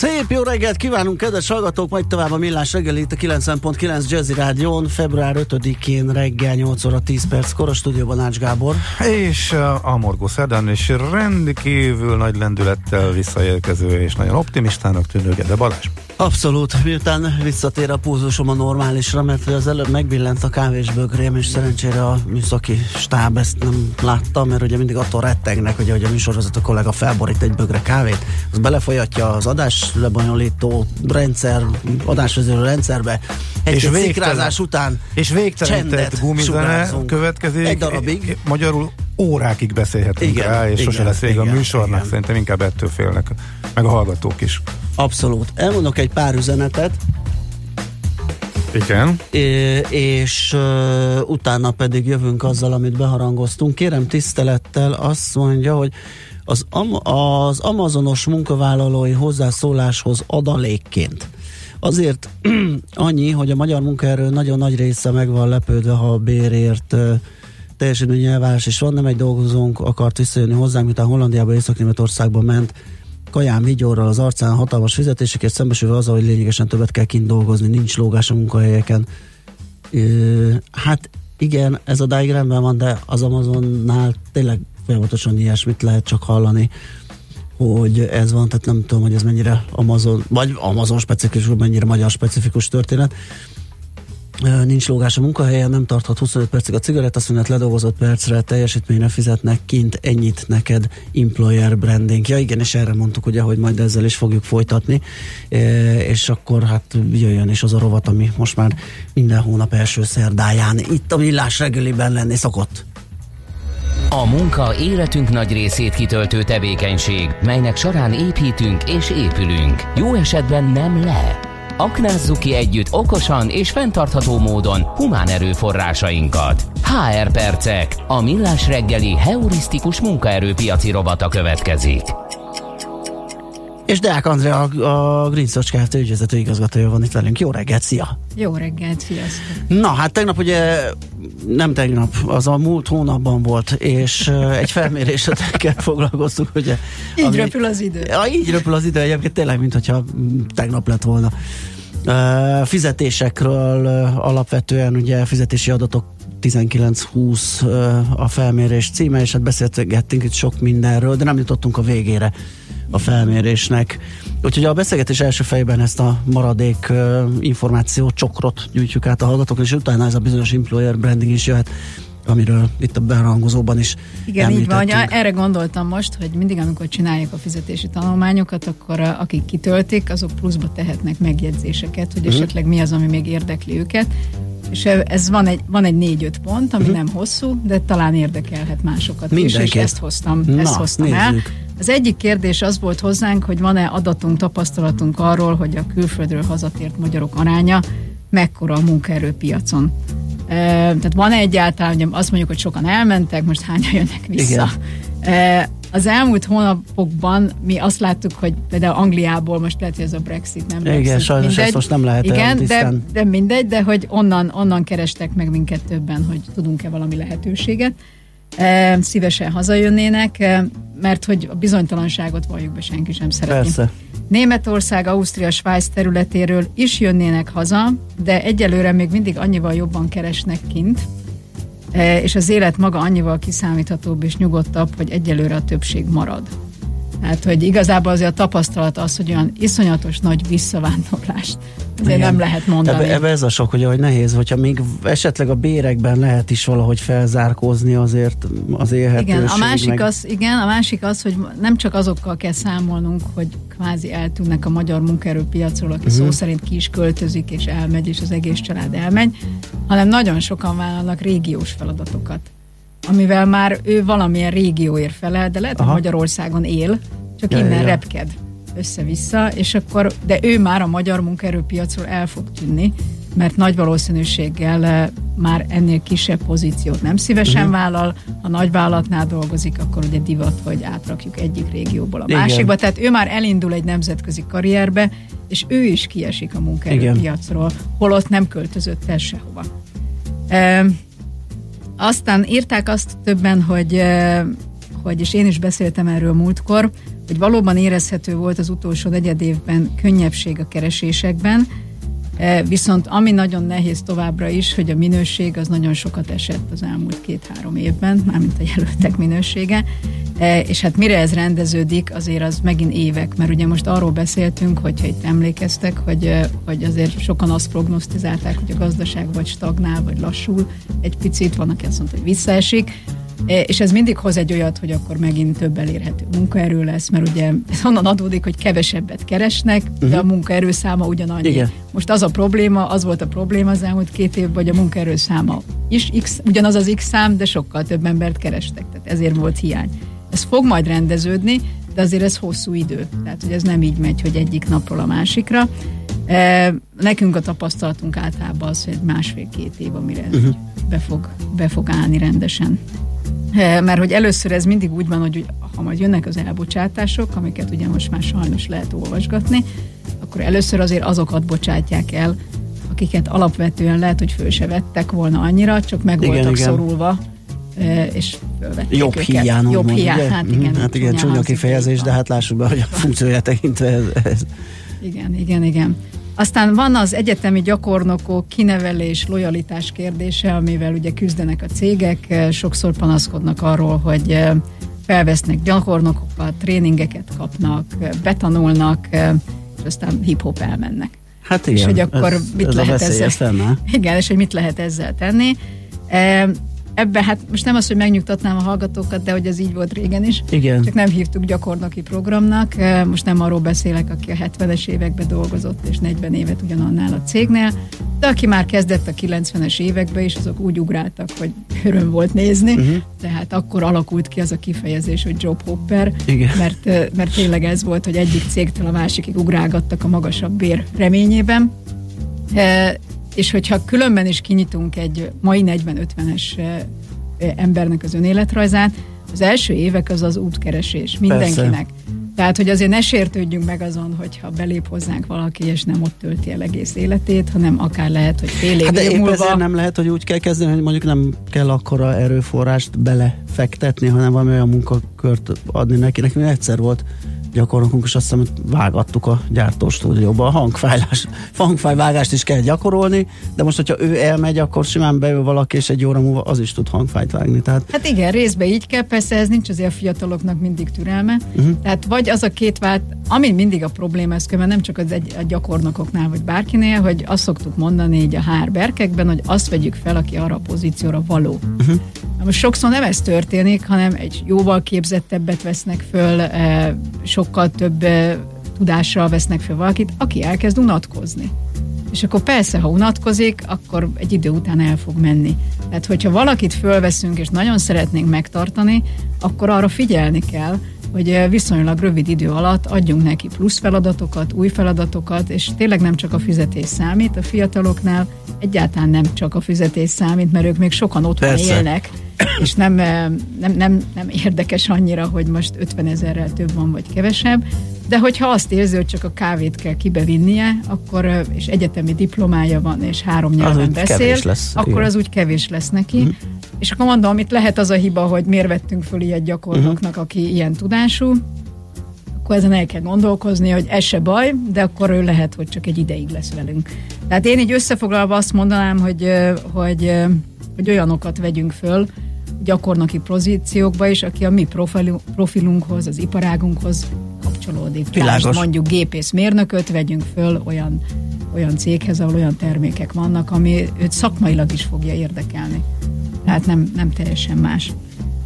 Szép jó reggelt kívánunk, kedves hallgatók! Majd tovább a Millás reggeli itt a 90.9 Jazzy Rádión, február 5-én reggel 8 óra 10 perc kor a stúdióban Ács Gábor. És a Morgó Szerdán is rendkívül nagy lendülettel visszaérkező és nagyon optimistának tűnő Gede Balázs. Abszolút, miután visszatér a púzusom a normálisra, mert az előbb megbillent a kávésbögrém, és szerencsére a műszaki stáb ezt nem látta, mert ugye mindig attól rettegnek, hogy a műsorvezető kollega felborít egy bögre kávét, az belefolyatja az adás lebonyolító rendszer, adásvezérő rendszerbe, egy és végtelen, után és végtelenített gumizene következik. Egy darabig. Magyarul órákig beszélhetünk igen, rá, és igen, sose lesz vége a műsornak, igen. szerintem inkább ettől félnek, meg a hallgatók is. Abszolút. Elmondok egy pár üzenetet. Igen. É, és uh, utána pedig jövünk azzal, amit beharangoztunk. Kérem tisztelettel azt mondja, hogy az, am- az amazonos munkavállalói hozzászóláshoz adalékként. Azért annyi, hogy a magyar munkaerő nagyon nagy része meg van lepődve, ha a bérért uh, teljesítő nyelvás, és van nem egy dolgozónk akart visszajönni hozzánk, miután Hollandiába, Észak-Németországba ment, kaján vigyorral az arcán hatalmas fizetéseket szembesülve azzal, hogy lényegesen többet kell kint dolgozni, nincs lógás a munkahelyeken. Ö, hát igen, ez a diagramben van, de az Amazonnál tényleg folyamatosan ilyesmit lehet csak hallani, hogy ez van, tehát nem tudom, hogy ez mennyire Amazon, vagy Amazon specifikus, mennyire magyar specifikus történet nincs lógás a munkahelyen, nem tarthat 25 percig a cigarettaszünet, ledolgozott percre, teljesítményre fizetnek kint, ennyit neked employer branding. Ja igen, és erre mondtuk ugye, hogy majd ezzel is fogjuk folytatni, és akkor hát jöjjön is az a rovat, ami most már minden hónap első szerdáján itt a Millás reggeliben lenni szokott. A munka életünk nagy részét kitöltő tevékenység, melynek során építünk és épülünk. Jó esetben nem le Aknázzuk ki együtt okosan és fenntartható módon humán erőforrásainkat. HR Percek, a millás reggeli heurisztikus munkaerőpiaci robata következik. És Deák Andrea, a Green Search Kft. ügyvezető igazgatója van itt velünk. Jó reggelt, szia! Jó reggelt, sziasztok! Na, hát tegnap ugye, nem tegnap, az a múlt hónapban volt, és egy felmérésetekkel foglalkoztuk, ugye. Így ami, röpül az idő. Ja, így röpül az idő, egyébként tényleg, mintha tegnap lett volna. Uh, fizetésekről uh, alapvetően ugye fizetési adatok 19-20 uh, a felmérés címe, és hát beszélgettünk itt sok mindenről, de nem jutottunk a végére a felmérésnek. Úgyhogy a beszélgetés első fejében ezt a maradék uh, információ csokrot gyűjtjük át a hallgatókra, és utána ez a bizonyos employer branding is jöhet amiről itt a berangozóban is Igen, így van, erre gondoltam most, hogy mindig, amikor csináljuk a fizetési tanulmányokat, akkor akik kitöltik, azok pluszba tehetnek megjegyzéseket, hogy uh-huh. esetleg mi az, ami még érdekli őket. És ez van egy, van egy négy-öt pont, ami uh-huh. nem hosszú, de talán érdekelhet másokat Mindenki. is, és ezt hoztam, Na, ezt hoztam el. Az egyik kérdés az volt hozzánk, hogy van-e adatunk, tapasztalatunk arról, hogy a külföldről hazatért magyarok aránya mekkora a munkaerőpiacon. Tehát van egyáltalán, hogy azt mondjuk, hogy sokan elmentek, most hányan jönnek vissza. Igen. Az elmúlt hónapokban mi azt láttuk, hogy például Angliából, most lehet, hogy ez a Brexit nem Brexit. Igen, sajnos mindegy. ezt most nem lehet Igen, de, de mindegy, de hogy onnan, onnan kerestek meg minket többen, hogy tudunk-e valami lehetőséget. Szívesen hazajönnének, mert hogy a bizonytalanságot valljuk be, senki sem szeretné. Persze. Németország, Ausztria, Svájc területéről is jönnének haza, de egyelőre még mindig annyival jobban keresnek kint, és az élet maga annyival kiszámíthatóbb és nyugodtabb, hogy egyelőre a többség marad. Hát, hogy igazából azért a tapasztalat az, hogy olyan iszonyatos nagy visszavándorlást azért Igen. nem lehet mondani. Ebbe, ebbe ez a sok, hogy, hogy nehéz, hogyha még esetleg a bérekben lehet is valahogy felzárkózni azért az élhetőség. Igen, a másik, meg... az, igen, a másik az, hogy nem csak azokkal kell számolnunk, hogy kvázi eltűnnek a magyar munkaerőpiacról, aki uh-huh. szó szerint ki is költözik és elmegy, és az egész család elmegy, hanem nagyon sokan vállalnak régiós feladatokat amivel már ő valamilyen régióért felel, de lehet, hogy Magyarországon él, csak ja, innen ja. repked össze-vissza, és akkor, de ő már a magyar munkaerőpiacról el fog tűnni, mert nagy valószínűséggel már ennél kisebb pozíciót nem szívesen uh-huh. vállal. Ha nagy vállalatnál dolgozik, akkor ugye divat, hogy átrakjuk egyik régióból a Igen. másikba. Tehát ő már elindul egy nemzetközi karrierbe, és ő is kiesik a munkaerőpiacról, holott nem költözött el sehova. E, aztán írták azt többen, hogy, hogy, és én is beszéltem erről múltkor, hogy valóban érezhető volt az utolsó negyed évben könnyebbség a keresésekben, viszont ami nagyon nehéz továbbra is, hogy a minőség az nagyon sokat esett az elmúlt két-három évben, mármint a jelöltek minősége, e, és hát mire ez rendeződik, azért az megint évek, mert ugye most arról beszéltünk, hogyha itt emlékeztek, hogy, e, hogy azért sokan azt prognosztizálták, hogy a gazdaság vagy stagnál, vagy lassul egy picit, van, aki azt mondta, hogy visszaesik, E, és ez mindig hoz egy olyat, hogy akkor megint több elérhető munkaerő lesz, mert ugye ez onnan adódik, hogy kevesebbet keresnek, uh-huh. de a mhm. munkaerő száma ugyanannyi. Igen. Most az a probléma, az volt a probléma az elmúlt két évben, hogy a munkaerő száma is X, ugyanaz az X szám, de sokkal több embert kerestek, tehát ezért volt hiány. Ez fog majd rendeződni, de azért ez hosszú idő. Tehát, hogy ez nem így megy, hogy egyik napról a másikra. Nekünk a tapasztalatunk általában az, hogy másfél-két év, amire ez uh-huh. be, fog, be fog állni rendesen. Mert hogy először ez mindig úgy van, hogy ha majd jönnek az elbocsátások, amiket ugye most már sajnos lehet olvasgatni, akkor először azért azokat bocsátják el, akiket alapvetően lehet, hogy föl se vettek volna annyira, csak meg igen, voltak igen. szorulva, és fölvették Jobb őket. hiány, Jobb hiány, hát igen. Hát igen, csúnya kifejezés, de hát lássuk be, hogy a funkciója tekintve ez, ez. Igen, igen, igen. Aztán van az egyetemi gyakornokok kinevelés, lojalitás kérdése, amivel ugye küzdenek a cégek, sokszor panaszkodnak arról, hogy eh, felvesznek gyakornokokat, tréningeket kapnak, betanulnak, eh, és aztán hip-hop elmennek. Hát igen, és hogy akkor ez, mit ez lehet ezzel, lenne. Igen, és hogy mit lehet ezzel tenni. Eh, ebbe hát most nem az, hogy megnyugtatnám a hallgatókat, de hogy ez így volt régen is. Igen. Csak nem hívtuk gyakornoki programnak. Most nem arról beszélek, aki a 70-es években dolgozott, és 40 évet ugyanannál a cégnél, de aki már kezdett a 90-es években is, azok úgy ugráltak, hogy öröm volt nézni. Uh-huh. Tehát akkor alakult ki az a kifejezés, hogy job hopper, Igen. Mert, mert tényleg ez volt, hogy egyik cégtől a másikig ugrálgattak a magasabb bér reményében és hogyha különben is kinyitunk egy mai 40-50-es embernek az önéletrajzát, az első évek az az útkeresés mindenkinek. Persze. Tehát, hogy azért ne sértődjünk meg azon, hogyha belép hozzánk valaki, és nem ott tölti el egész életét, hanem akár lehet, hogy fél év, hát de év múlva... nem lehet, hogy úgy kell kezdeni, hogy mondjuk nem kell akkora erőforrást belefektetni, hanem valami olyan munkakört adni neki. Nekünk egyszer volt gyakornokunk, és azt hiszem, hogy vágattuk a gyártóstúdióba. A hangfájlás, hangfájvágást is kell gyakorolni, de most, hogyha ő elmegy, akkor simán beül valaki, és egy óra múlva az is tud hangfájt vágni. Tehát... Hát igen, részben így kell, persze ez nincs azért a fiataloknak mindig türelme. Uh-huh. Tehát vagy az a két vált, ami mindig a probléma, ez mert nem csak az egy, a gyakornokoknál, vagy bárkinél, hogy azt szoktuk mondani így a hár berkekben, hogy azt vegyük fel, aki arra a pozícióra való. Uh-huh. Most sokszor nem ez történik, hanem egy jóval képzettebbet vesznek föl, eh, sokkal több tudással vesznek fel valakit, aki elkezd unatkozni. És akkor persze, ha unatkozik, akkor egy idő után el fog menni. Tehát, hogyha valakit fölveszünk, és nagyon szeretnénk megtartani, akkor arra figyelni kell, hogy viszonylag rövid idő alatt adjunk neki plusz feladatokat, új feladatokat, és tényleg nem csak a fizetés számít, a fiataloknál egyáltalán nem csak a fizetés számít, mert ők még sokan otthon Persze. élnek, és nem, nem, nem, nem érdekes annyira, hogy most 50 ezerrel több van, vagy kevesebb, de hogyha azt érzi, hogy csak a kávét kell kibevinnie, akkor, és egyetemi diplomája van, és három nyelven beszél, lesz, akkor igen. az úgy kevés lesz neki. Uh-huh. És akkor mondom, itt lehet az a hiba, hogy miért vettünk föl ilyet gyakornoknak, uh-huh. aki ilyen tudású, akkor ezen el kell gondolkozni, hogy ez se baj, de akkor ő lehet, hogy csak egy ideig lesz velünk. Tehát én így összefoglalva azt mondanám, hogy, hogy, hogy olyanokat vegyünk föl, gyakornoki pozíciókba is, aki a mi profilunkhoz, az iparágunkhoz kapcsolódik. Világos. Tehát mondjuk gépészmérnököt vegyünk föl olyan, olyan céghez, ahol olyan termékek vannak, ami őt szakmailag is fogja érdekelni. Tehát nem, nem teljesen más.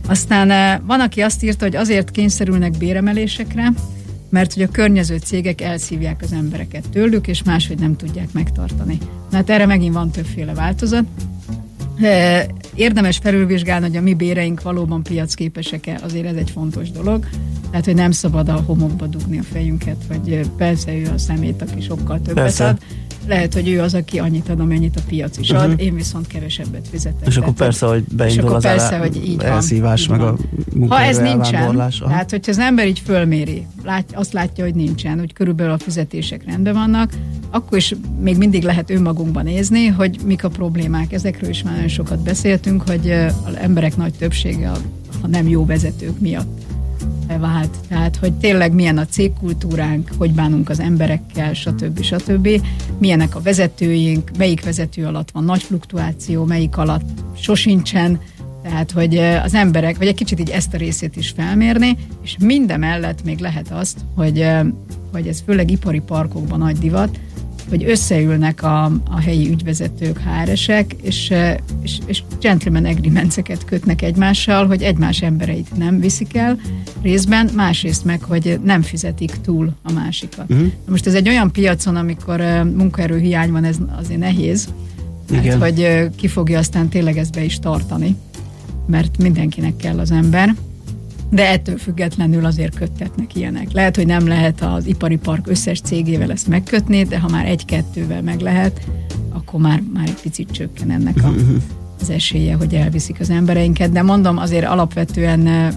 Aztán eh, van, aki azt írta, hogy azért kényszerülnek béremelésekre, mert hogy a környező cégek elszívják az embereket tőlük, és máshogy nem tudják megtartani. Na hát erre megint van többféle változat. Érdemes felülvizsgálni, hogy a mi béreink valóban piacképesek-e, azért ez egy fontos dolog. Tehát, hogy nem szabad a homokba dugni a fejünket, vagy persze ő a szemét, aki sokkal többet Persze. ad, lehet, hogy ő az, aki annyit ad, amennyit a piac is ad, uh-huh. én viszont kevesebbet fizetek. És akkor persze, hogy beindul az persze, el, hogy így elszívás, van, meg a Ha ez nincsen, tehát hogyha az ember így fölméri, lát, azt látja, hogy nincsen, hogy körülbelül a fizetések rendben vannak, akkor is még mindig lehet önmagunkban nézni, hogy mik a problémák. Ezekről is már nagyon sokat beszéltünk, hogy az emberek nagy többsége, ha nem jó vezetők miatt vált. Tehát, hogy tényleg milyen a cégkultúránk, hogy bánunk az emberekkel, stb. stb. Milyenek a vezetőink, melyik vezető alatt van nagy fluktuáció, melyik alatt sosincsen, tehát, hogy az emberek, vagy egy kicsit így ezt a részét is felmérni, és mindemellett még lehet azt, hogy, hogy ez főleg ipari parkokban nagy divat, hogy összeülnek a, a helyi ügyvezetők, HR-esek, és, és, és gentleman agreementseket kötnek egymással, hogy egymás embereit nem viszik el részben, másrészt meg, hogy nem fizetik túl a másikat. Uh-huh. Most ez egy olyan piacon, amikor munkaerőhiány van, ez azért nehéz, mert Igen. hogy ki fogja aztán tényleg ezt be is tartani, mert mindenkinek kell az ember de ettől függetlenül azért köttetnek ilyenek. Lehet, hogy nem lehet az ipari park összes cégével ezt megkötni, de ha már egy-kettővel meg lehet, akkor már, már egy picit csökken ennek a, az esélye, hogy elviszik az embereinket. De mondom, azért alapvetően eh,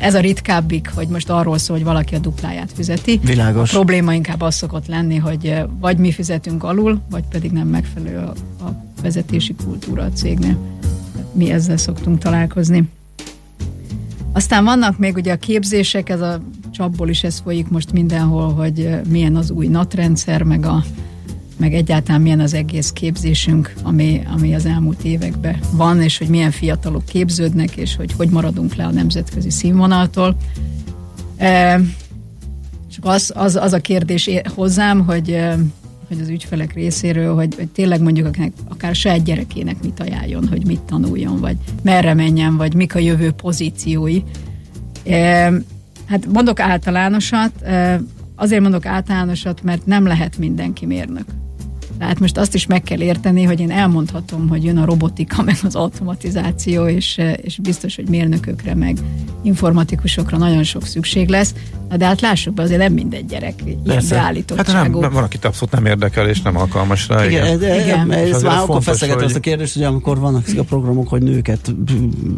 ez a ritkábbik, hogy most arról szól, hogy valaki a dupláját fizeti. Világos. A probléma inkább az szokott lenni, hogy eh, vagy mi fizetünk alul, vagy pedig nem megfelelő a, a vezetési kultúra a cégnél. Mi ezzel szoktunk találkozni. Aztán vannak még ugye a képzések, ez a csapból is ez folyik most mindenhol, hogy milyen az új natrendszer, meg, a, meg egyáltalán milyen az egész képzésünk, ami, ami az elmúlt években van, és hogy milyen fiatalok képződnek, és hogy hogy maradunk le a nemzetközi színvonaltól. E, csak az, az, az a kérdés hozzám, hogy hogy az ügyfelek részéről, hogy, hogy tényleg mondjuk akinek, akár saját gyerekének mit ajánljon, hogy mit tanuljon, vagy merre menjen, vagy mik a jövő pozíciói. E, hát mondok általánosat, e, azért mondok általánosat, mert nem lehet mindenki mérnök. Tehát most azt is meg kell érteni, hogy én elmondhatom, hogy jön a robotika, meg az automatizáció, és, és biztos, hogy mérnökökre, meg informatikusokra nagyon sok szükség lesz, de hát lássuk be, azért nem minden gyerek ilyen beállítottságú. Hát nem, nem, van, akit abszolút nem érdekel, és nem alkalmas rá. Igen, igen. De, igen. Ez, ez már akkor feszeget hogy... azt a kérdést, hogy amikor vannak ezek a programok, hogy nőket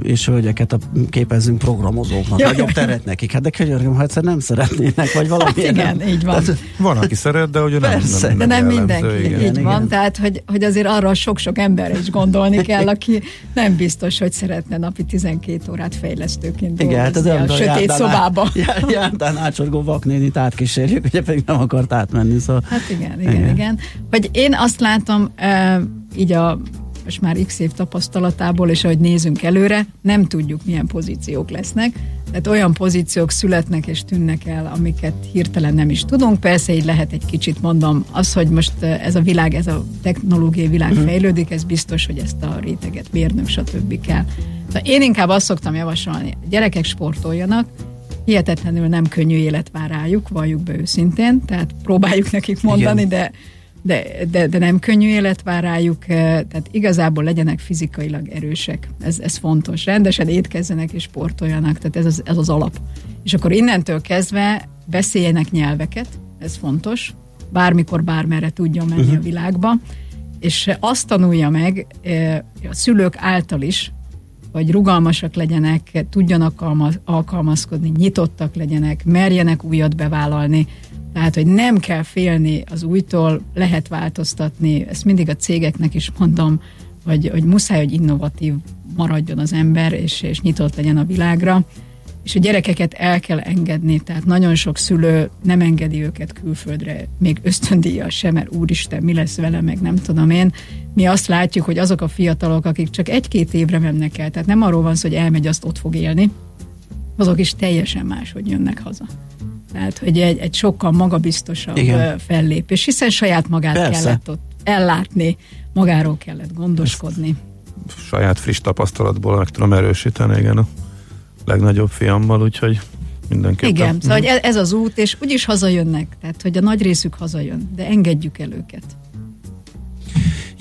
és hölgyeket képezzünk programozóknak, ja, nagyobb teret nekik. Hát de könyörgöm, ha egyszer nem szeretnének, vagy valami. Hát igen, nem. így van. Hát, van, aki szeret, de ugye nem, nem, nem, De nem mindenki, igen. így igen. van. Tehát, hogy, hogy azért arra sok-sok emberre is gondolni kell, aki nem biztos, hogy szeretne napi 12 órát fejlesztőként igen, hát dolgozni hát a sötét szobába. Jártán átsorgó vaknénit átkísérjük, ugye pedig nem akart átmenni. Szóval. Hát igen, igen, igen. igen. Hogy én azt látom, uh, így a most már x év tapasztalatából, és ahogy nézünk előre, nem tudjuk, milyen pozíciók lesznek. Tehát olyan pozíciók születnek és tűnnek el, amiket hirtelen nem is tudunk. Persze így lehet egy kicsit mondom, az, hogy most ez a világ, ez a technológiai világ uh-huh. fejlődik, ez biztos, hogy ezt a réteget mérnök, stb. kell. De én inkább azt szoktam javasolni, gyerekek sportoljanak, hihetetlenül nem könnyű élet vár rájuk, valljuk be őszintén, tehát próbáljuk nekik mondani, Igen. de de, de, de nem könnyű élet vár rájuk, eh, tehát igazából legyenek fizikailag erősek. Ez, ez fontos. Rendesen étkezzenek és sportoljanak, tehát ez az, ez az alap. És akkor innentől kezdve beszéljenek nyelveket, ez fontos, bármikor, bármerre tudjon menni uh-huh. a világba, és azt tanulja meg eh, a szülők által is, hogy rugalmasak legyenek, tudjanak alkalmazkodni, nyitottak legyenek, merjenek újat bevállalni, tehát, hogy nem kell félni az újtól, lehet változtatni, ezt mindig a cégeknek is mondom, hogy, hogy muszáj, hogy innovatív maradjon az ember, és, és nyitott legyen a világra, és a gyerekeket el kell engedni, tehát nagyon sok szülő nem engedi őket külföldre, még ösztöndíjjal sem, mert úristen, mi lesz vele, meg nem tudom én. Mi azt látjuk, hogy azok a fiatalok, akik csak egy-két évre mennek el, tehát nem arról van szó, hogy elmegy, azt ott fog élni, azok is teljesen máshogy jönnek haza. Tehát, hogy egy, egy sokkal magabiztosabb Igen. fellépés, hiszen saját magát Persze. kellett ott ellátni, magáról kellett gondoskodni. Saját friss tapasztalatból meg tudom erősíteni, igen, a legnagyobb fiammal, úgyhogy mindenképpen. Igen, szóval mm. ez az út, és úgyis hazajönnek, tehát hogy a nagy részük hazajön, de engedjük el őket.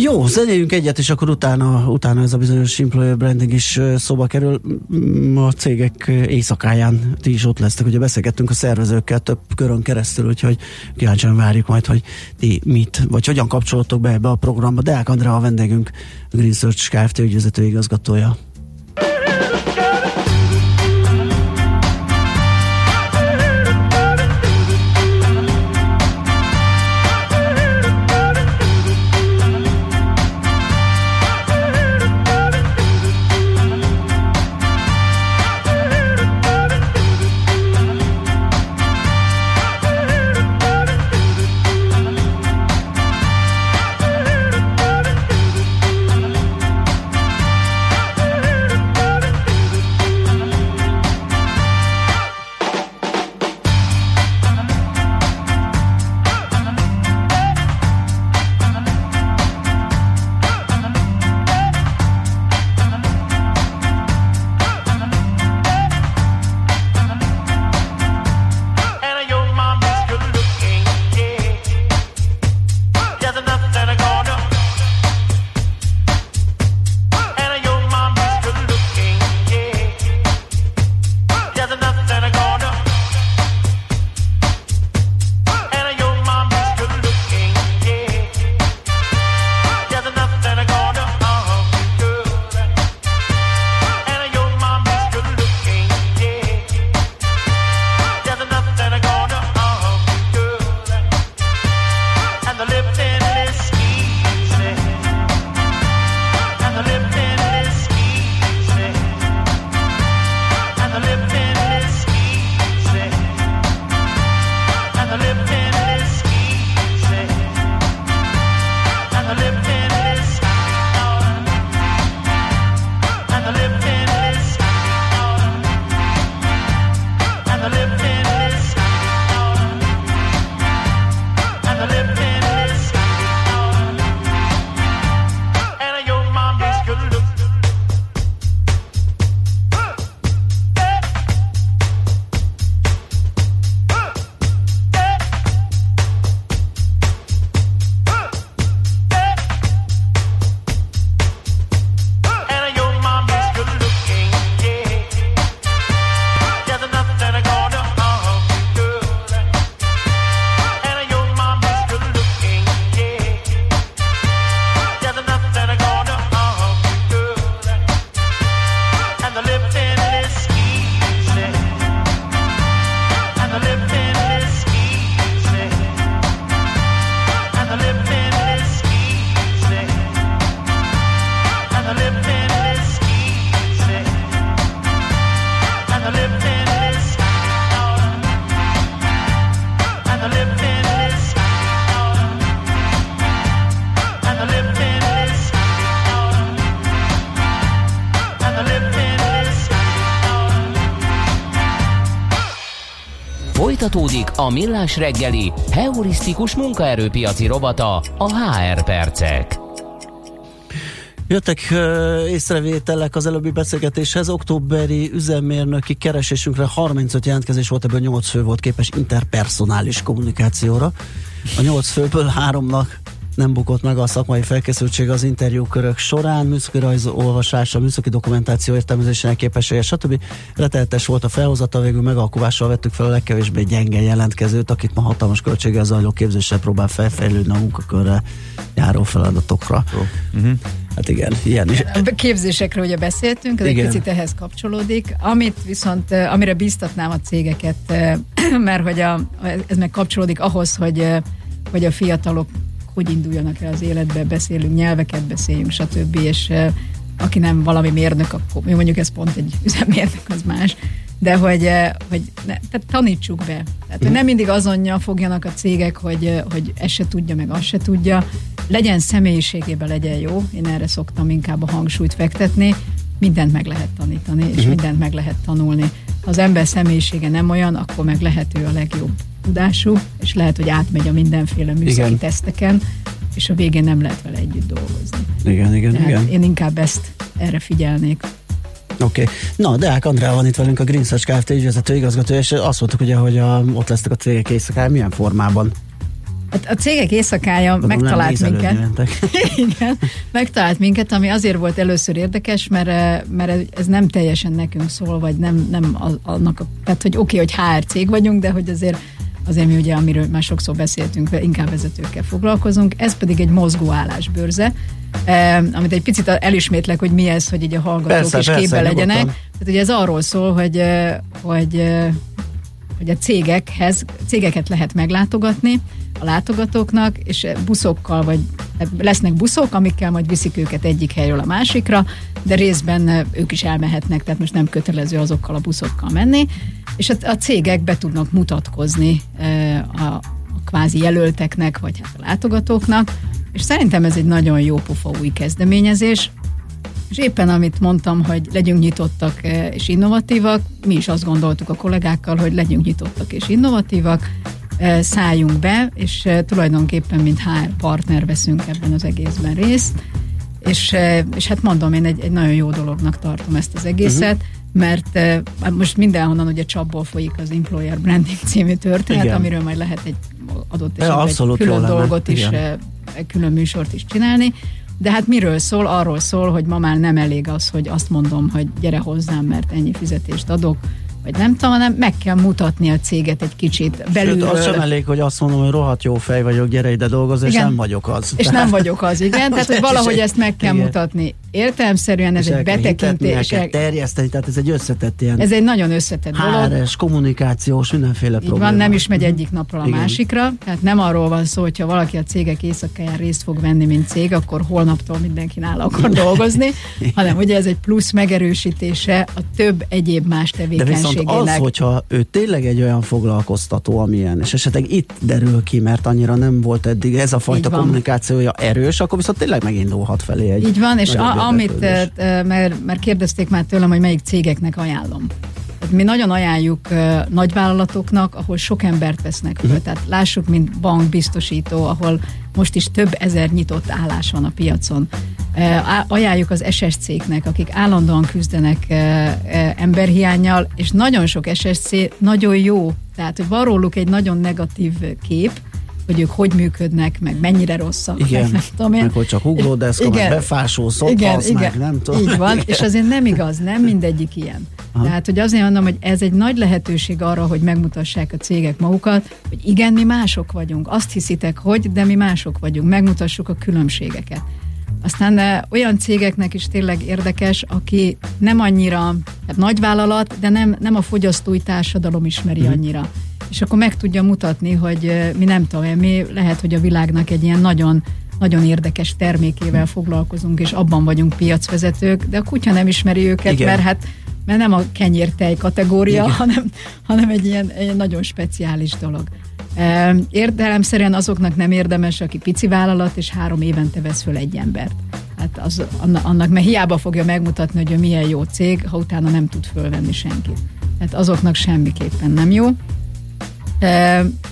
Jó, zenéljünk egyet, és akkor utána, utána ez a bizonyos employer branding is szóba kerül. Mm, a cégek éjszakáján ti is ott lesztek, ugye beszélgettünk a szervezőkkel több körön keresztül, úgyhogy kíváncsian várjuk majd, hogy ti mit, vagy hogyan kapcsolódtok be ebbe a programba. Deák Andrea a vendégünk, a Green Search Kft. ügyvezető igazgatója. Folytatódik a Millás reggeli heurisztikus munkaerőpiaci rovata a HR percek. Jöttek észrevételek az előbbi beszélgetéshez. Októberi üzemmérnöki keresésünkre 35 jelentkezés volt, ebből 8 fő volt képes interpersonális kommunikációra. A 8 főből háromnak nem bukott meg a szakmai felkészültség az interjúkörök során, műszaki rajz olvasása, műszaki dokumentáció értelmezésének képessége, stb. Reteltes volt a felhozata, végül megalkuvással vettük fel a legkevésbé gyenge jelentkezőt, akit ma hatalmas költséggel zajló képzéssel próbál felfejlődni a munkakörre járó feladatokra. Uh-huh. Hát igen, ilyen is. A képzésekről ugye beszéltünk, ez igen. egy picit ehhez kapcsolódik. Amit viszont, eh, amire bíztatnám a cégeket, eh, mert hogy a, ez meg kapcsolódik ahhoz, hogy, eh, hogy a fiatalok hogy induljanak el az életbe, beszélünk nyelveket, beszéljünk, stb. És uh, aki nem valami mérnök, akkor mi mondjuk ez pont egy üzemmérnök, az más. De hogy, uh, hogy ne, tehát tanítsuk be. Tehát, hogy nem mindig azonja fogjanak a cégek, hogy, uh, hogy ezt se tudja, meg azt se tudja. Legyen személyiségében legyen jó. Én erre szoktam inkább a hangsúlyt fektetni. Mindent meg lehet tanítani, és uh-huh. mindent meg lehet tanulni. Ha az ember személyisége nem olyan, akkor meg lehet ő a legjobb tudású, és lehet, hogy átmegy a mindenféle műszaki igen. teszteken, és a végén nem lehet vele együtt dolgozni. Igen, igen, Tehát igen. Én inkább ezt erre figyelnék. Oké. Okay. Na, Deák Andrea van itt velünk a Green Search Kft. ügyvezető igazgató, és azt mondtuk ugye, hogy a, ott lesznek a cégek éjszakán, milyen formában? Hát a cégek éjszakája Tudom, megtalált minket. Igen, megtalált minket, ami azért volt először érdekes, mert, mert ez nem teljesen nekünk szól, vagy nem, nem annak, a, tehát hogy oké, okay, hogy HR cég vagyunk, de hogy azért azért mi ugye, amiről már sokszor beszéltünk, inkább vezetőkkel foglalkozunk, ez pedig egy mozgó állásbőrze, eh, amit egy picit elismétlek, hogy mi ez, hogy így a hallgatók persze, is persze, képbe legyenek. Tehát ugye ez arról szól, hogy, eh, hogy, eh, hogy a cégekhez, cégeket lehet meglátogatni, a látogatóknak, és buszokkal, vagy hát lesznek buszok, amikkel majd viszik őket egyik helyről a másikra, de részben ők is elmehetnek, tehát most nem kötelező azokkal a buszokkal menni, és a, a cégek be tudnak mutatkozni a, a kvázi jelölteknek, vagy hát a látogatóknak, és szerintem ez egy nagyon jó pofa új kezdeményezés, és éppen amit mondtam, hogy legyünk nyitottak és innovatívak, mi is azt gondoltuk a kollégákkal, hogy legyünk nyitottak és innovatívak, szálljunk be, és tulajdonképpen mint HR partner veszünk ebben az egészben részt, és, és hát mondom, én egy, egy nagyon jó dolognak tartom ezt az egészet, uh-huh mert uh, most mindenhonnan ugye csapból folyik az Employer Branding című történet, Igen. amiről majd lehet egy adott esetben egy külön dolgot is, Igen. egy külön műsort is csinálni. De hát miről szól? Arról szól, hogy ma már nem elég az, hogy azt mondom, hogy gyere hozzám, mert ennyi fizetést adok, vagy nem tudom, hanem meg kell mutatni a céget egy kicsit belülről. Sőt, az sem elég, hogy azt mondom, hogy rohadt jó fej vagyok, gyere ide dolgozni, és nem vagyok az. És nem vagyok az, igen. Tehát, hogy valahogy ezt meg kell igen. mutatni. Értelemszerűen ez egy betekintés. Terjeszteni, tehát ez egy összetett ilyen. Ez egy nagyon összetett dolog. HR-es, kommunikációs, mindenféle Így probléma. van, nem is megy egyik napról a igen. másikra. Tehát nem arról van szó, hogyha valaki a cégek éjszakáján részt fog venni, mint cég, akkor holnaptól mindenki nála akar dolgozni, hanem ugye ez egy plusz megerősítése a több egyéb más tevékenységének. De viszont az, hogyha ő tényleg egy olyan foglalkoztató, amilyen, és esetleg itt derül ki, mert annyira nem volt eddig ez a fajta kommunikációja erős, akkor viszont tényleg megindulhat felé egy. Így van, és a, amit, mert, mert kérdezték már tőlem, hogy melyik cégeknek ajánlom. Mi nagyon ajánljuk uh, nagyvállalatoknak, ahol sok embert vesznek föl. Uh-huh. Tehát lássuk, mint bank, biztosító, ahol most is több ezer nyitott állás van a piacon. Uh, ajánljuk az SSC-knek, akik állandóan küzdenek uh, uh, emberhiányjal, és nagyon sok SSC nagyon jó. Tehát, hogy van róluk egy nagyon negatív kép, hogy ők hogy működnek, meg mennyire rosszak. Igen, meg, nem tudom én. meg hogy csak uglódeszka, igen, meg befásó szophasz, igen, meg igen, nem tudom. Így van, és azért nem igaz, nem mindegyik ilyen. Aha. Tehát, hogy azért mondom, hogy ez egy nagy lehetőség arra, hogy megmutassák a cégek magukat, hogy igen, mi mások vagyunk. Azt hiszitek, hogy, de mi mások vagyunk. Megmutassuk a különbségeket. Aztán de olyan cégeknek is tényleg érdekes, aki nem annyira hát nagyvállalat, de nem, nem a fogyasztói társadalom ismeri mm. annyira és akkor meg tudja mutatni, hogy mi nem tudom, mi lehet, hogy a világnak egy ilyen nagyon nagyon érdekes termékével foglalkozunk, és abban vagyunk piacvezetők, de a kutya nem ismeri őket, Igen. mert hát mert nem a kenyértej kategória, hanem, hanem egy ilyen, egy nagyon speciális dolog. Érdelemszerűen azoknak nem érdemes, aki pici vállalat, és három évente vesz föl egy embert. Hát az, annak, mert hiába fogja megmutatni, hogy ő milyen jó cég, ha utána nem tud fölvenni senkit. Hát azoknak semmiképpen nem jó.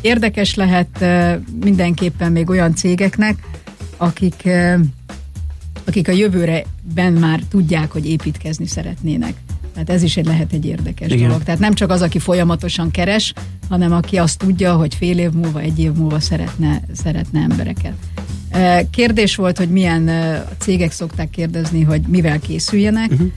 Érdekes lehet mindenképpen még olyan cégeknek, akik, akik a jövőre ben már tudják, hogy építkezni szeretnének. Tehát ez is egy lehet egy érdekes Igen. dolog. Tehát nem csak az, aki folyamatosan keres, hanem aki azt tudja, hogy fél év múlva, egy év múlva szeretne, szeretne embereket. Kérdés volt, hogy milyen cégek szokták kérdezni, hogy mivel készüljenek. Uh-huh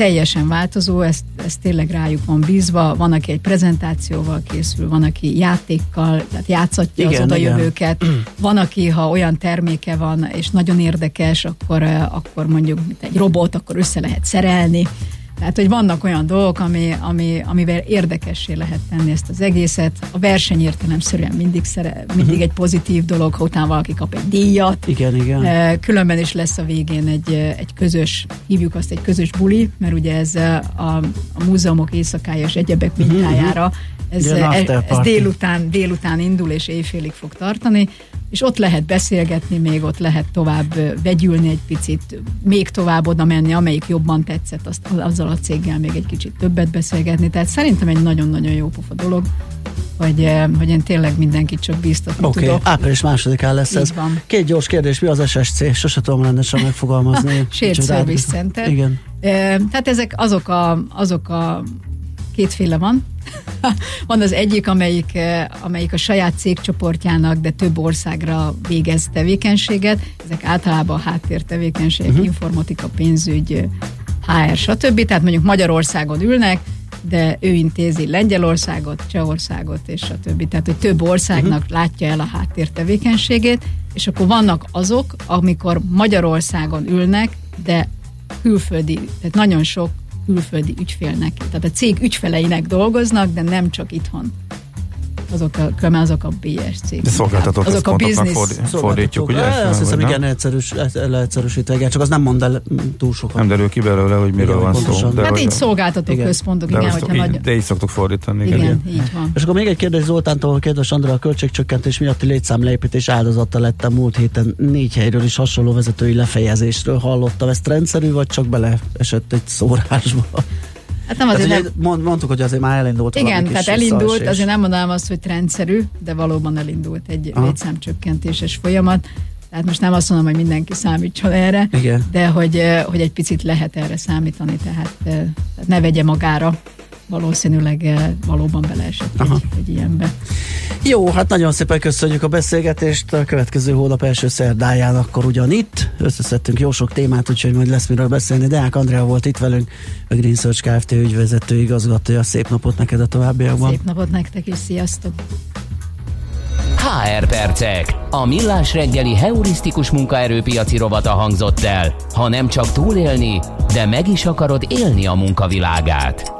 teljesen változó, ez, ez tényleg rájuk van bízva, van, aki egy prezentációval készül, van, aki játékkal, tehát játszatja igen, az odajövőket, igen. van, aki, ha olyan terméke van, és nagyon érdekes, akkor, akkor mondjuk egy robot, akkor össze lehet szerelni, tehát, hogy vannak olyan dolgok, ami, ami, amivel érdekessé lehet tenni ezt az egészet. A verseny értelemszerűen mindig, szere, mindig uh-huh. egy pozitív dolog, ha utána valaki kap egy díjat. Igen, igen. Eh, különben is lesz a végén egy, eh, egy közös, hívjuk azt egy közös buli, mert ugye ez eh, a, a múzeumok éjszakája és egyebek mhm, mintájára uh-huh ez, ez, ez délután, délután indul és éjfélig fog tartani, és ott lehet beszélgetni, még ott lehet tovább vegyülni egy picit, még tovább oda menni, amelyik jobban tetszett, azt, azzal a céggel még egy kicsit többet beszélgetni. Tehát szerintem egy nagyon-nagyon jó pofa dolog, hogy, hogy én tényleg mindenkit csak bíztatni okay. tudok. április másodikán lesz Így ez. Van. Két gyors kérdés, mi az SSC? Sose tudom rendesen megfogalmazni. Shared Service Center. Igen. Tehát ezek azok a, azok a kétféle van, Van az egyik, amelyik, amelyik a saját cégcsoportjának, de több országra végez tevékenységet. Ezek általában háttértevékenységek, uh-huh. informatika, pénzügy, HR, stb. Tehát mondjuk Magyarországon ülnek, de ő intézi Lengyelországot, Csehországot és a többi. Tehát, hogy több országnak uh-huh. látja el a háttértevékenységét, és akkor vannak azok, amikor Magyarországon ülnek, de külföldi, tehát nagyon sok külföldi ügyfélnek, tehát a cég ügyfeleinek dolgoznak, de nem csak itthon azok a, különben azok a BSC. De szolgáltatók azok a. Fordít, fordítjuk, ugye? Azt hiszem, igen, egyszerűs, leegyszerűsítve, igen, csak az nem mond el túl sokat. Nem derül ki belőle, hogy miről igen, van pontosan. szó. De hát így szolgáltató igen. központok, igen, hogyha nagy... De így szoktuk fordítani. Igen, igen, így van. És akkor még egy kérdés Zoltántól, kedves Andra, a költségcsökkentés miatti létszámleépítés áldozata lett a múlt héten négy helyről is hasonló vezetői lefejezésről hallottam. Ez rendszerű, vagy csak beleesett egy szórásba? Hát nem azért tehát, nem... Mond, mondtuk, hogy azért már elindult Igen, tehát elindult, azért nem mondanám azt, hogy rendszerű, de valóban elindult egy Aha. létszámcsökkentéses folyamat. Tehát most nem azt mondom, hogy mindenki számítson erre, Igen. de hogy, hogy egy picit lehet erre számítani, tehát, tehát ne vegye magára valószínűleg valóban beleesett egy, egy ilyenbe. Jó, hát nagyon szépen köszönjük a beszélgetést. A következő hónap első szerdáján akkor ugyanitt. Összeszedtünk jó sok témát, úgyhogy majd lesz miről beszélni. Deák Andrea volt itt velünk, a Green Search Kft. ügyvezető igazgatója. Szép napot neked a továbbiakban. Szép napot nektek is, sziasztok! HR percek. A millás reggeli heurisztikus munkaerőpiaci rovata hangzott el. Ha nem csak túlélni, de meg is akarod élni a munkavilágát.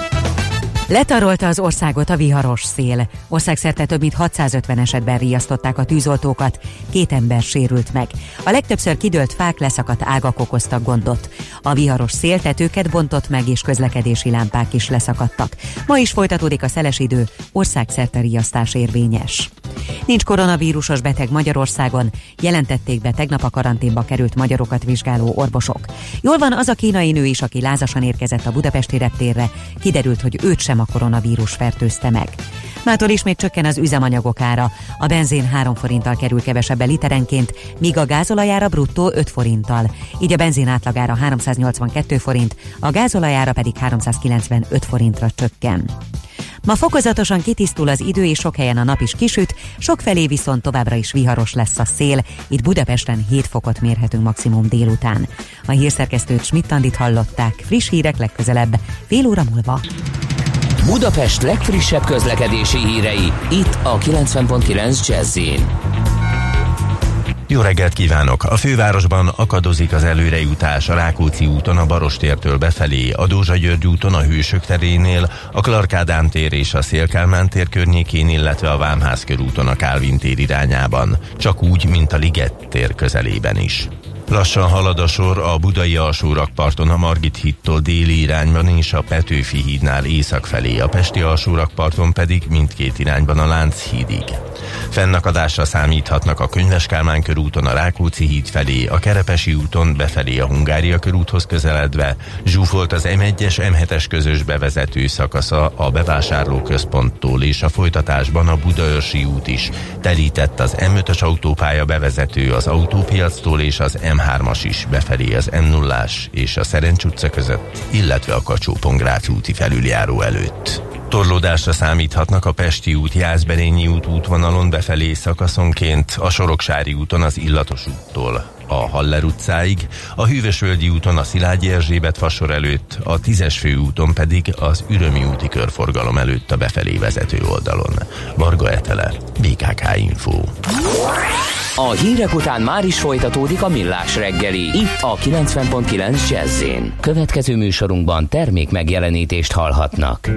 Letarolta az országot a viharos szél. Országszerte több mint 650 esetben riasztották a tűzoltókat, két ember sérült meg. A legtöbbször kidőlt fák leszakadt ágak okoztak gondot. A viharos szél tetőket bontott meg, és közlekedési lámpák is leszakadtak. Ma is folytatódik a szeles idő, országszerte riasztás érvényes. Nincs koronavírusos beteg Magyarországon, jelentették be tegnap a karanténba került magyarokat vizsgáló orvosok. Jól van az a kínai nő is, aki lázasan érkezett a budapesti reptérre, kiderült, hogy őt sem a koronavírus fertőzte meg. Mától ismét csökken az üzemanyagok ára. A benzin 3 forinttal kerül kevesebbe literenként, míg a gázolajára bruttó 5 forinttal. Így a benzin átlagára 382 forint, a gázolajára pedig 395 forintra csökken. Ma fokozatosan kitisztul az idő, és sok helyen a nap is kisüt, felé viszont továbbra is viharos lesz a szél, itt Budapesten 7 fokot mérhetünk maximum délután. A hírszerkesztőt Schmidt-Andit hallották, friss hírek legközelebb, fél óra múlva. Budapest legfrissebb közlekedési hírei, itt a 90.9 jazz jó reggelt kívánok! A fővárosban akadozik az előrejutás a Rákóczi úton a Barostértől befelé, a Dózsa György úton a Hősök terénél, a Klarkádám tér és a Szélkálmán tér környékén, illetve a Vámház körúton a Kálvin tér irányában, csak úgy, mint a Liget tér közelében is. Lassan halad a sor a budai alsórakparton a Margit hittól déli irányban és a Petőfi hídnál észak felé, a pesti alsórakparton pedig mindkét irányban a Lánchídig. Fennakadásra számíthatnak a Könyves Kálmán körúton a Rákóczi híd felé, a Kerepesi úton befelé a Hungária körúthoz közeledve, zsúfolt az M1-es M7-es közös bevezető szakasza a bevásárlóközponttól és a folytatásban a Budaörsi út is. Telített az M5-ös autópálya bevezető az autópiactól és az M3-as is befelé az m 0 és a Szerencs utca között, illetve a kacsó úti felüljáró előtt. Torlódásra számíthatnak a Pesti út, Jászberényi út útvonalon befelé szakaszonként, a Soroksári úton az Illatos úttól, a Haller utcáig, a Hűvösvölgyi úton a Szilágyi Erzsébet fasor előtt, a Tízes főúton pedig az Ürömi úti körforgalom előtt a befelé vezető oldalon. Varga Etele, BKK Info. A hírek után már is folytatódik a millás reggeli, itt a 90.9 jazz Következő műsorunkban termék megjelenítést hallhatnak.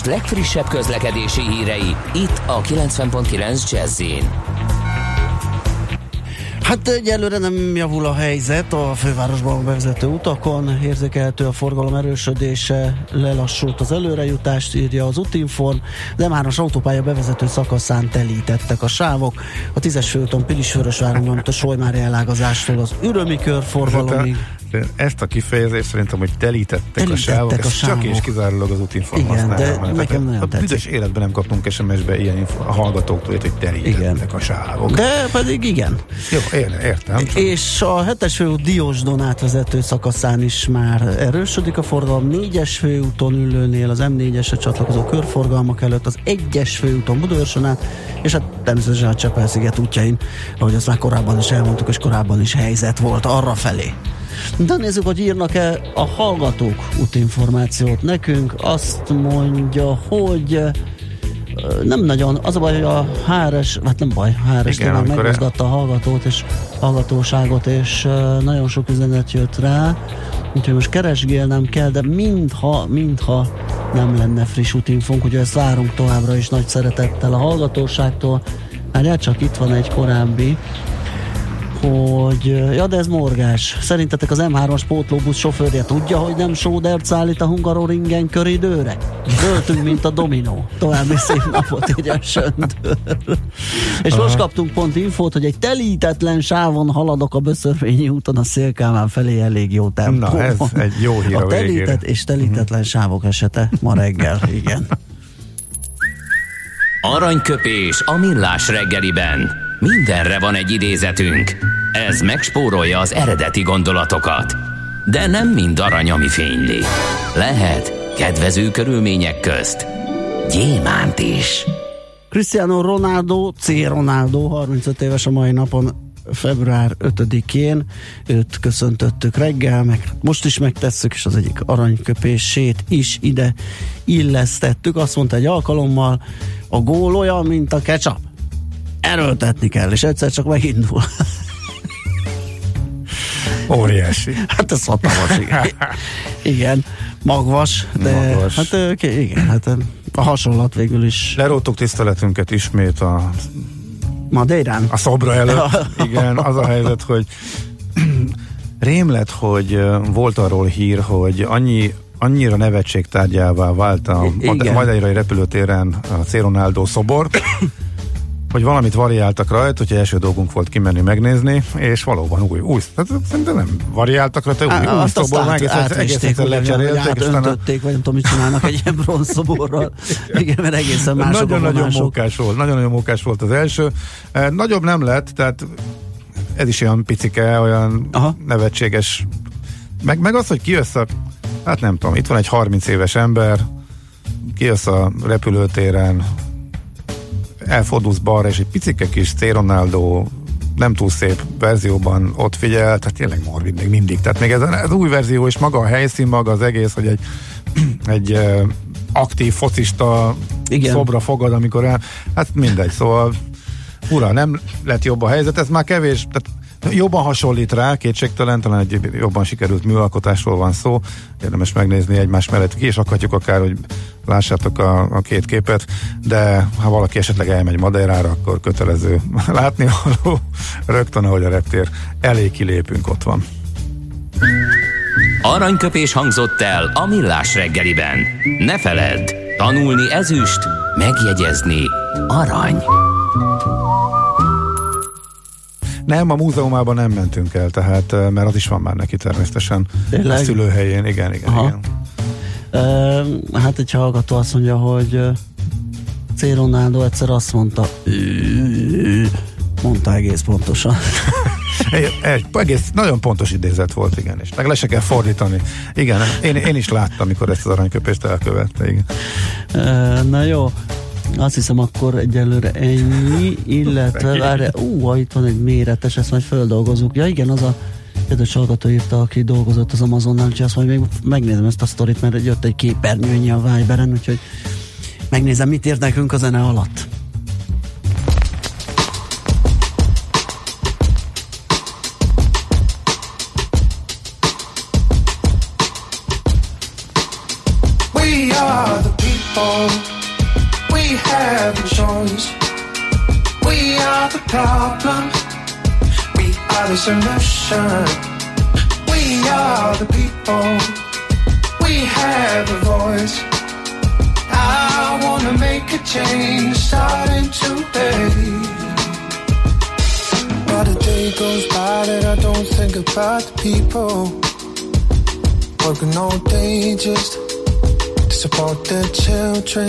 Budapest legfrissebb közlekedési hírei, itt a 90.9 jazz Hát egyelőre nem javul a helyzet a fővárosban vezető utakon, érzékelhető a forgalom erősödése, lelassult az előrejutást, írja az Utinform, de már az autópálya bevezető szakaszán telítettek a sávok. A tízes főúton Pilisvörösváron a Solymári elágazástól az Ürömi körforgalomig ezt a kifejezést szerintem, hogy telítettek, telítettek a sávok, a sávok. csak és kizárólag az útinform Igen, de nekem nagyon A büdös életben nem kaptunk SMS-be ilyen info, a hallgatóktól, hogy telítettek igen. a sávok. De pedig igen. Jó, értem. Csak. És a hetes főút Diósdon átvezető szakaszán is már erősödik a forgalom. Négyes főúton ülőnél az M4-esre csatlakozó körforgalmak előtt, az egyes főúton Budaörsön át, és hát természetesen a Csepel-sziget útjain, ahogy azt már korábban is elmondtuk, és korábban is helyzet volt arra felé. De nézzük, hogy írnak-e a hallgatók útinformációt nekünk. Azt mondja, hogy nem nagyon, az a baj, hogy a HRS, hát nem baj, HRS tényleg megmozgatta a hallgatót és hallgatóságot, és nagyon sok üzenet jött rá, úgyhogy most keresgélnem kell, de mintha, mintha nem lenne friss útinfónk, ugye ezt várunk továbbra is nagy szeretettel a hallgatóságtól, hát csak itt van egy korábbi, hogy ja, de ez morgás. Szerintetek az M3-as pótlóbusz sofőrje tudja, hogy nem sódert szállít a Hungaroringen köridőre? Döltünk, mint a dominó. További szép napot, így a söndör. És most kaptunk pont infót, hogy egy telítetlen sávon haladok a Böszörvényi úton a Szélkámán felé elég jó tempóban. Na, ez egy jó hír a, a telített és telítetlen sávok esete ma reggel, igen. Aranyköpés a millás reggeliben. Mindenre van egy idézetünk. Ez megspórolja az eredeti gondolatokat. De nem mind arany, ami fényli. Lehet kedvező körülmények közt gyémánt is. Cristiano Ronaldo, C. Ronaldo, 35 éves a mai napon, február 5-én őt köszöntöttük reggel, meg most is megtesszük, és az egyik aranyköpését is ide illesztettük. Azt mondta egy alkalommal, a gól olyan, mint a ketchup. Erőltetni kell, és egyszer csak megindul. Óriási. Hát ez hatalmas, igen. igen, magvas, de magvas. hát igen, hát a hasonlat végül is. Leróttuk tiszteletünket ismét a Madeirán? A szobra előtt. Igen, az a helyzet, hogy rémlet, hogy volt arról hír, hogy annyi annyira nevetségtárgyává vált a Madeirai repülőtéren a C. Ronaldo szobor, hogy valamit variáltak rajta, hogy első dolgunk volt kimenni megnézni, és valóban új, új, tehát szerintem nem variáltak rajta, új, új azt szobor, meg egész, egész lecserélték, és öntötték, vagy nem tudom, mit csinálnak egy ilyen bronzszoborral. Igen, mert egészen más Nagyon-nagyon mókás volt, nagyon-nagyon mókás volt az első. Eh, nagyobb nem lett, tehát ez is olyan picike, olyan Aha. nevetséges. Meg, meg az, hogy kijössz a, hát nem tudom, itt van egy 30 éves ember, kijössz a repülőtéren, elfordulsz balra, és egy picike kis C. Ronaldo nem túl szép verzióban ott figyel, tehát tényleg morbid még mindig. Tehát még ez az új verzió, és maga a helyszín, maga az egész, hogy egy, egy aktív focista Igen. szobra fogad, amikor el, hát mindegy, szóval ura, nem lett jobb a helyzet, ez már kevés, tehát Jobban hasonlít rá, kétségtelen, talán egy jobban sikerült műalkotásról van szó. Érdemes megnézni egymás mellett ki, és akadjuk akár, hogy lássátok a, a két képet, de ha valaki esetleg elmegy Madeirára, akkor kötelező látni való. Rögtön, ahogy a reptér elé kilépünk, ott van. Aranyköpés hangzott el a millás reggeliben. Ne feledd, tanulni ezüst, megjegyezni arany. Nem, a múzeumában nem mentünk el, tehát, mert az is van már neki természetesen. Tényleg? A szülőhelyén, igen, igen, Aha. igen. Uh, hát egy hallgató azt mondja, hogy C. Ronaldo egyszer azt mondta, mondta egész pontosan. egy, egy, egész nagyon pontos idézet volt, igen, és meg le se kell fordítani. Igen, én, én is láttam, amikor ezt az aranyköpést elkövette, igen. Na jó, azt hiszem akkor egyelőre ennyi, illetve várj, ú, itt van egy méretes, ezt majd földolgozunk. Ja igen, az a kedves hallgató írta, aki dolgozott az Amazonnál, úgyhogy azt majd még megnézem ezt a sztorit, mert jött egy képernyőnyi a Viberen, úgyhogy megnézem, mit írt nekünk a zene alatt. We are the people we have a choice. We are the problem. We are the solution. We are the people. We have a voice. I wanna make a change starting today. But a day goes by that I don't think about the people. Working all day just to support their children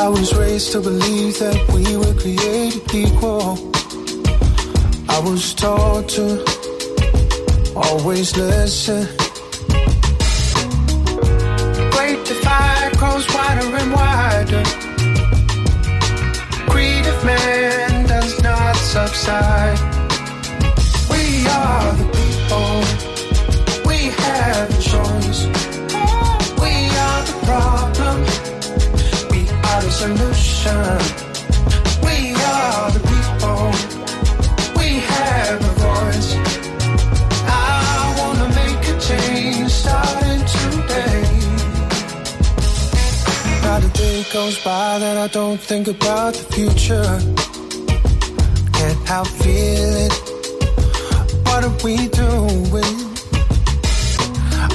I was raised to believe that we were created equal. I was taught to always listen. Great divide grows wider and wider. Greed of man does not subside. We are the people. We have a choice. A voice. I wanna make a change out in today. Not a day goes by that I don't think about the future. Can't how feeling. What are we doing?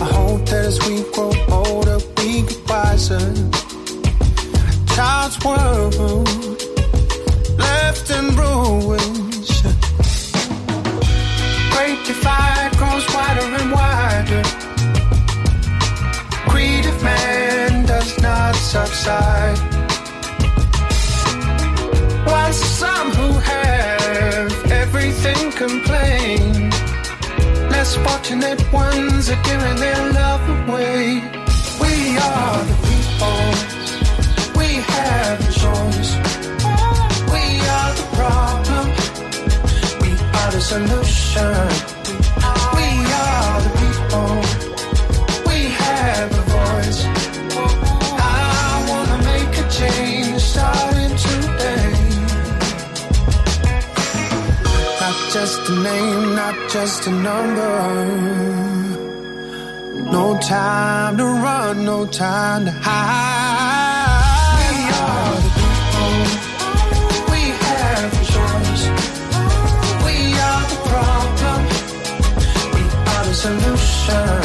I hope that as we grow older, we get wiser. Child's world left in ruins. Great divide grows wider and wider. Greed of man does not subside. While some who have everything complain, less fortunate ones are giving their love away. We are the people. Solution. We are the people. We have a voice. I wanna make a change starting today. Not just a name, not just a number. No time to run, no time to hide. sure.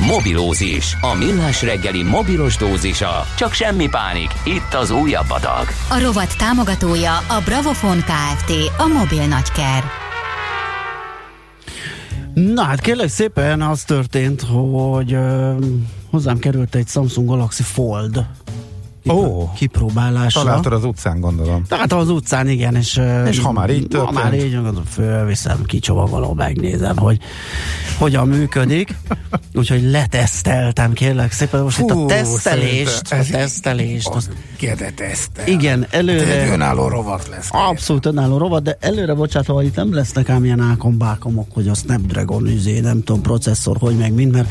Mobilózis, a millás reggeli mobilos dózisa. Csak semmi pánik, itt az újabb adag. A rovat támogatója a Bravofon Kft. A mobil nagyker. Na hát kérlek szépen az történt, hogy ö, hozzám került egy Samsung Galaxy Fold Ó, oh, kipróbálásra. Találtad az utcán, gondolom. Tehát az utcán, igen, és... És ha már így Ha már így, fölviszem, kicsomagolom, megnézem, hogy hogyan működik. Úgyhogy leteszteltem, kérlek szépen. Most Hú, itt a tesztelést, a tesztelést. Az, tesztel. igen, előre... Egy önálló rovat lesz. Abszolút önálló rovat, de előre bocsátva, hogy itt nem lesznek ám ilyen ákombákomok, hogy a Snapdragon üzé, nem tudom, processzor, hogy meg mind, mert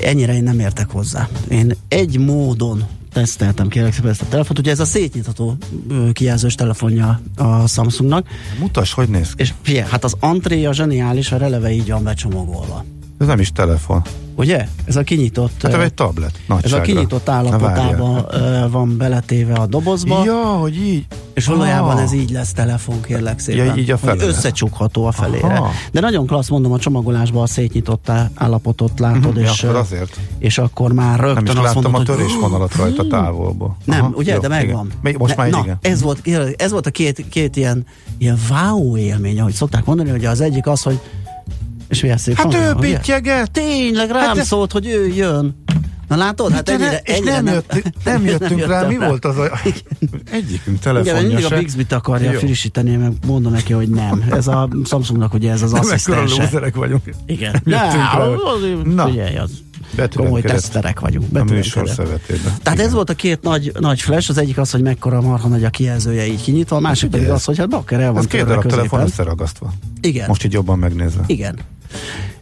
ennyire én nem értek hozzá. Én egy módon teszteltem kérlek szépen ezt a telefont. Ugye ez a szétnyitható kijelzős telefonja a Samsungnak. Mutas, hogy néz ki. És figyelj, hát az antréja zseniális, a releve így van becsomagolva. Ez nem is telefon. Ugye? Ez a kinyitott... Hát egy tablet. ez Nagyságra. a kinyitott állapotában van beletéve a dobozba, Ja, hogy így. és valójában Ah. ez így lesz telefon, kérlek szépen. Ja, így a hogy felele. összecsukható a felére. Aha. De nagyon klassz, mondom, a csomagolásban a szétnyitott állapotot látod, Mhm, ja, és, akkor azért. és akkor már Nem rögtön is azt láttam mondod, a hogy törésvonalat rajta távolból. nem, Aha, ugye, jó, de megvan. igen. Most már na, igen. Ez volt, ez volt a két, két ilyen, ilyen wow élmény, ahogy szokták mondani, hogy az egyik az, hogy és milyen szép Hát hangja, ő pittyeget. Tényleg rám Hát szólt, hogy ő jön. Na látod? Hát De ne- ennyire, és ennyire nem, jöttünk, nem rá, jöttem mi volt az a... Egyikünk Igen, telefonja mindig a se. Bixbit akarja Jó. frissíteni, meg mondom neki, hogy nem. Ez a Samsungnak ugye ez az Nem asszisztense. lúzerek vagyunk. Igen. Nem rá. Na. Figyelj, az komoly teszterek vagyunk. A műsor. Tehát ez volt a két nagy, nagy flash, az egyik az, hogy mekkora marha nagy a kijelzője így kinyitva, a másik pedig az, hogy hát bakker el van Ez két darab telefon összeragasztva. Igen. Most így jobban megnézve. Igen.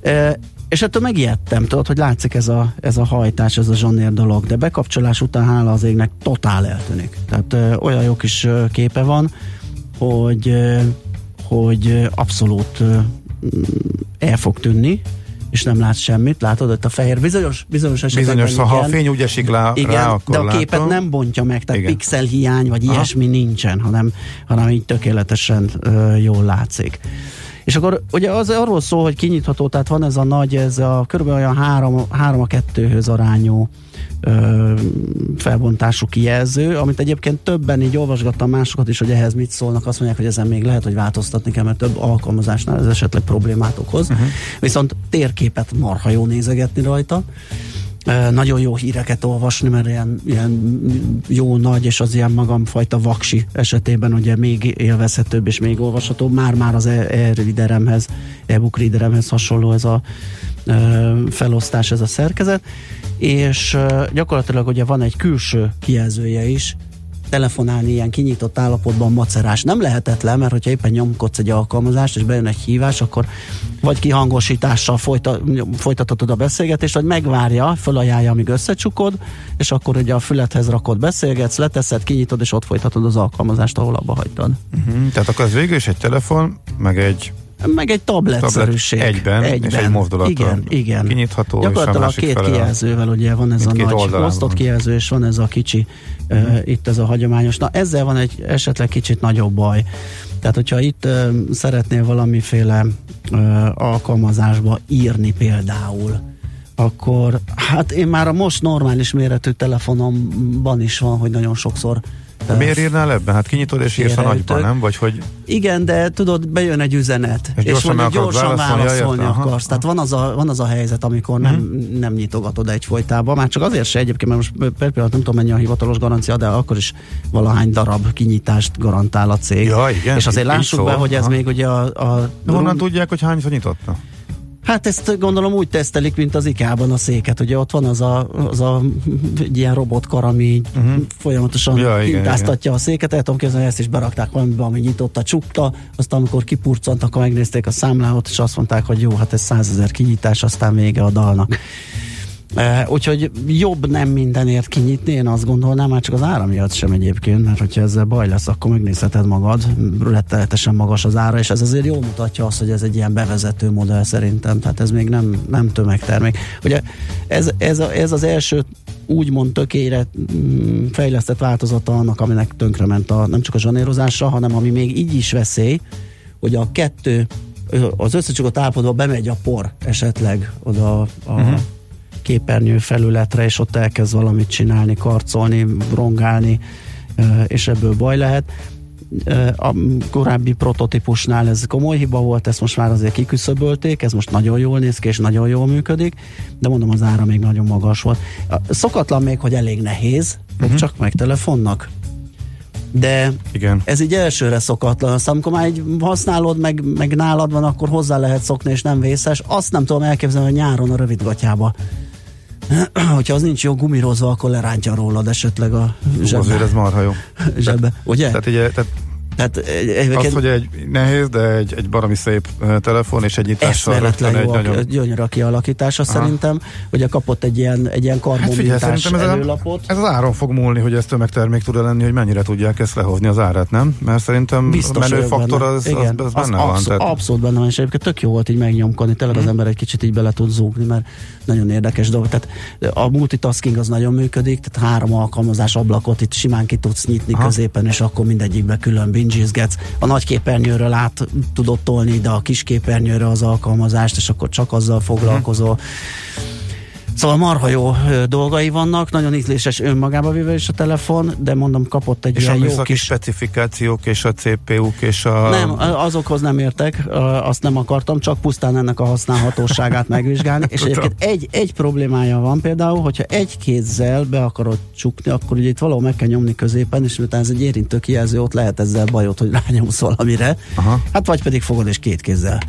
E, és ettől megijedtem, tudod, hogy látszik ez a, ez a hajtás, ez a zsonér dolog, de bekapcsolás után hála az égnek totál eltűnik. Tehát ö, olyan jó kis ö, képe van, hogy, ö, hogy abszolút ö, mm, el fog tűnni, és nem látsz semmit, látod, ott a fehér bizonyos, bizonyos esetekben Bizonyos, ha a igen. fény úgy esik lá, Igen, rá, akkor de a képet látom. nem bontja meg, tehát Igen. pixel hiány vagy Aha. ilyesmi nincsen, hanem, hanem így tökéletesen ö, jól látszik. És akkor ugye az arról szól, hogy kinyitható, tehát van ez a nagy, ez a körülbelül olyan 3, 3 a 2-höz arányú ö, felbontású kijelző, amit egyébként többen így olvasgattam másokat is, hogy ehhez mit szólnak, azt mondják, hogy ezen még lehet, hogy változtatni kell, mert több alkalmazásnál ez esetleg problémát okoz. Uh-huh. Viszont térképet marha jó nézegetni rajta. Nagyon jó híreket olvasni, mert ilyen, ilyen jó nagy, és az ilyen magamfajta vaksi esetében ugye még élvezhetőbb és még olvashatóbb. Már-már az e-readeremhez, e-book readeremhez hasonló ez a uh, felosztás, ez a szerkezet és gyakorlatilag ugye van egy külső kijelzője is, telefonálni ilyen kinyitott állapotban macerás nem lehetetlen, mert hogyha éppen nyomkodsz egy alkalmazást, és bejön egy hívás, akkor vagy kihangosítással folyta, folytatod a beszélgetést, vagy megvárja, fölajánlja, amíg összecsukod, és akkor ugye a fülethez rakod, beszélgetsz, leteszed, kinyitod, és ott folytatod az alkalmazást, ahol abba hagytad. Uh-huh. Tehát akkor az végül is egy telefon, meg egy meg egy tabletszerűség. Tablet egyben, egyben, és egy mozdulata. Igen, igen. Kinyitható, Gyakorlatilag a két kijelzővel, ugye van ez a nagy osztott kijelző, és van ez a kicsi, uh-huh. uh, itt ez a hagyományos. Na ezzel van egy esetleg kicsit nagyobb baj. Tehát, hogyha itt uh, szeretnél valamiféle uh, alkalmazásba írni például, akkor hát én már a most normális méretű telefonomban is van, hogy nagyon sokszor de miért írnál ebben? Hát kinyitod és írsz a nagyban, nem? Vagy hogy... Igen, de tudod, bejön egy üzenet, és, és gyorsan, és gyorsan válaszolni, válaszolni aha, akarsz. Tehát van az, a, van az a helyzet, amikor nem, uh-huh. nem nyitogatod egyfolytában. Már csak azért se egyébként, mert most per pillanat nem tudom mennyi a hivatalos garancia, de akkor is valahány darab kinyitást garantál a cég. Ja, igen, és azért lássuk be, hogy ez aha. még ugye a... a honnan tudják, hogy hányszor nyitotta? Hát ezt gondolom úgy tesztelik, mint az IK-ban a széket, ugye ott van az a, az a egy ilyen robotkar, ami uh-huh. folyamatosan ja, hintáztatja a széket, el tudom képzelni, ezt is berakták valamiben, ami nyitotta, csukta, aztán amikor kipurcant, akkor megnézték a számlát, és azt mondták, hogy jó, hát ez százezer kinyitás, aztán vége a dalnak. Uh, úgyhogy jobb nem mindenért kinyitni, én azt gondolnám, már csak az ára miatt sem egyébként, mert hogyha ezzel baj lesz, akkor megnézheted magad, rettenetesen magas az ára, és ez azért jól mutatja azt, hogy ez egy ilyen bevezető modell szerintem, tehát ez még nem, nem tömegtermék. Ugye ez, ez, a, ez az első úgymond tökére mm, fejlesztett változata annak, aminek tönkrement a, nem csak a zsanérozása, hanem ami még így is veszély, hogy a kettő az összecsukott állapotba bemegy a por esetleg oda a, uh-huh képernyő felületre, és ott elkezd valamit csinálni, karcolni, rongálni, és ebből baj lehet. A korábbi prototípusnál ez komoly hiba volt, ezt most már azért kiküszöbölték, ez most nagyon jól néz ki, és nagyon jól működik, de mondom, az ára még nagyon magas volt. Szokatlan még, hogy elég nehéz, uh-huh. csak meg telefonnak, de Igen. ez így elsőre szokatlan. Aztán amikor már egy használod, meg, meg nálad van, akkor hozzá lehet szokni, és nem vészes. Azt nem tudom elképzelni, hogy nyáron a rövidgatjába hogyha az nincs jó gumírozva, akkor lerántja rólad esetleg a zsebbe. Azért ez marha jó. Zsebbe, tehát, ugye? Tehát, ugye, tehát tehát, egy, az, hogy egy nehéz, de egy, egy baromi szép telefon és egy nyitással rögtön egy nagyon... gyönyörű a kialakítása Aha. szerintem. Ugye kapott egy ilyen, egy ilyen karbonmintás hát figyelj, előlapot. Ez, ez az áron fog múlni, hogy ez tömegtermék tud lenni, hogy mennyire tudják ezt lehozni az árat, nem? Mert szerintem Biztos a menőfaktor az, Igen, az, az, az benne abszol, van. Tehát... Abszolút benne van, és egyébként tök jó volt így megnyomkodni, tényleg hmm. az ember egy kicsit így bele tud zúgni, mert nagyon érdekes dolog. Tehát a multitasking az nagyon működik, tehát három alkalmazás ablakot itt simán ki tudsz nyitni Aha. középen, és akkor mindegyikbe külön bingizgetsz a nagy képernyőről át tudod tolni ide a kis képernyőre az alkalmazást, és akkor csak azzal foglalkozol. Szóval marha jó dolgai vannak, nagyon ízléses önmagába véve is a telefon, de mondom, kapott egy és ilyen jó kis... specifikációk és a CPU-k és a... Nem, azokhoz nem értek, azt nem akartam, csak pusztán ennek a használhatóságát megvizsgálni, és egyébként egy, egy problémája van például, hogyha egy kézzel be akarod csukni, akkor ugye itt valahol meg kell nyomni középen, és miután ez egy érintő kijelző, ott lehet ezzel bajot, hogy rányomsz valamire. Aha. Hát vagy pedig fogod és két kézzel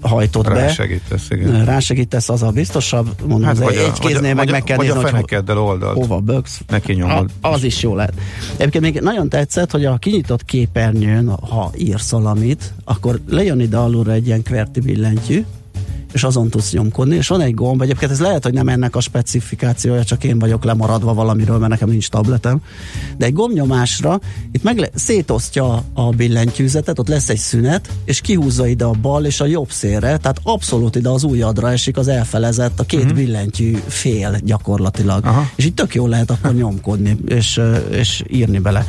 hajtott be. Rásegítesz, igen. Rásegítesz, az a biztosabb. Mondom, hát az egy kéznél meg meg kell nézni, hogy fenekeddel oldalt. Hova böksz. Neki nyomod. A, az is jó lehet. Egyébként még nagyon tetszett, hogy a kinyitott képernyőn, ha írsz valamit, akkor lejön ide alulra egy ilyen kverti billentyű, és azon tudsz nyomkodni, és van egy gomb, egyébként ez lehet, hogy nem ennek a specifikációja, csak én vagyok lemaradva valamiről, mert nekem nincs tabletem, de egy gombnyomásra itt meg le- szétosztja a billentyűzetet, ott lesz egy szünet, és kihúzza ide a bal és a jobb szélre, tehát abszolút ide az ujjadra esik az elfelezett, a két uh-huh. billentyű fél gyakorlatilag. Aha. És itt tök jól lehet akkor nyomkodni, és, és írni bele.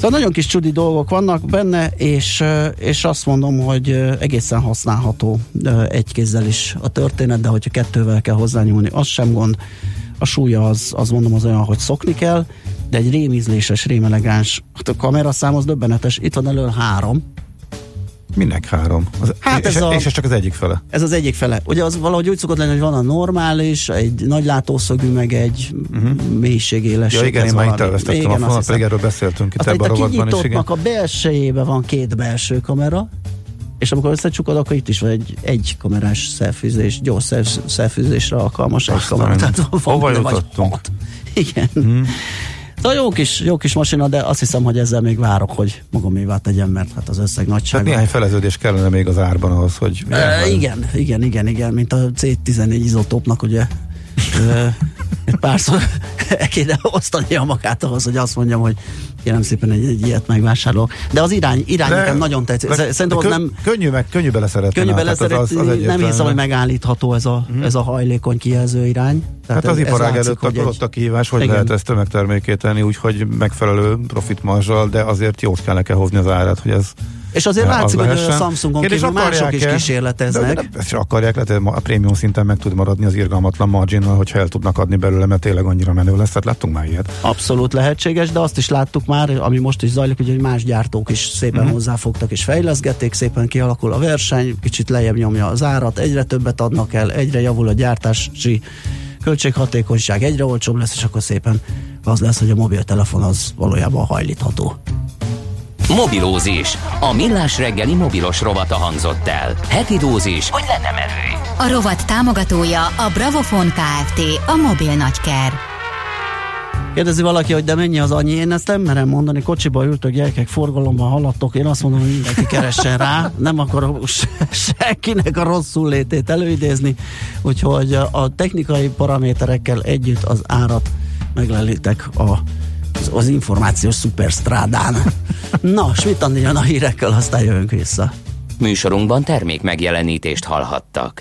Szóval nagyon kis csudi dolgok vannak benne, és, és azt mondom, hogy egészen használható egy kézzel is a történet, de hogyha kettővel kell hozzányúlni, az sem gond. A súlya az, az mondom az olyan, hogy szokni kell, de egy rémízléses, rémelegáns, hát a kameraszám az döbbenetes, itt van elől három, Minek három? Az, hát és, ez a, és ez csak az egyik fele. Ez az egyik fele. Ugye az valahogy úgy szokott lenni, hogy van a normális, egy nagy látószögű, meg egy uh-huh. mélységéles. Ja igen, én már itt elvesztettem igen, a fonalat, pedig erről beszéltünk itt ebben a rovatban is. Igen. a belsejében van két belső kamera, és amikor összecsukod, akkor itt is van egy egy kamerás szelfűzés, gyors szelfűzésre alkalmas egy kamera. Tehát Hova jutottunk? Igen. Hmm. Szóval jó kis, jó kis masina, de azt hiszem, hogy ezzel még várok, hogy magamévá tegyem, mert hát az összeg nagysága. Tehát néhány feleződés kellene még az árban ahhoz, hogy... E, igen, igen, igen, igen, mint a C14 izotópnak, ugye párszor kéne osztani a magát ahhoz, hogy azt mondjam, hogy kérem szépen egy, egy ilyet megvásárolok. De az irány, irány nekem nagyon tetszik. Szerintem az nem... Könnyű, meg, könnyű beleszeretni. Könnyű beleszeretni, az, az nem hiszem, hogy megállítható ez a, mm. ez a hajlékony kijelző irány. Tehát hát az iparág előtt akkor ott a kihívás, hogy igen. lehet ezt tömegtermékéteni, úgyhogy megfelelő profitmarzsal, de azért jót kell neki hozni az árat, hogy ez és azért az látszik, hogy a Samsungon Kérdés, kívül mások is kísérleteznek. De, de, ezt akarják, lehet, a prémium szinten meg tud maradni az irgalmatlan margin hogyha el tudnak adni belőle, mert tényleg annyira menő lesz, tehát láttunk már ilyet. Abszolút lehetséges, de azt is láttuk már, ami most is zajlik, hogy más gyártók is szépen uh-huh. hozzáfogtak és fejleszgették, szépen kialakul a verseny, kicsit lejjebb nyomja az árat, egyre többet adnak el, egyre javul a gyártási költséghatékonyság, egyre olcsóbb lesz, és akkor szépen az lesz, hogy a mobiltelefon az valójában hajlítható. Mobilózis. A millás reggeli mobilos rovata hangzott el. Heti dózis, hogy lenne merő. A rovat támogatója a Bravofon Kft. A mobil nagyker. Kérdezi valaki, hogy de mennyi az annyi, én ezt nem merem mondani, kocsiba ültök, gyerekek, forgalomban haladtok, én azt mondom, hogy mindenki keressen rá, nem akarok senkinek a rosszul létét előidézni, úgyhogy a technikai paraméterekkel együtt az árat meglelitek a az, információs szuperstrádán. Na, Schmidt jön a hírekkel, aztán jövünk vissza. Műsorunkban termék megjelenítést hallhattak.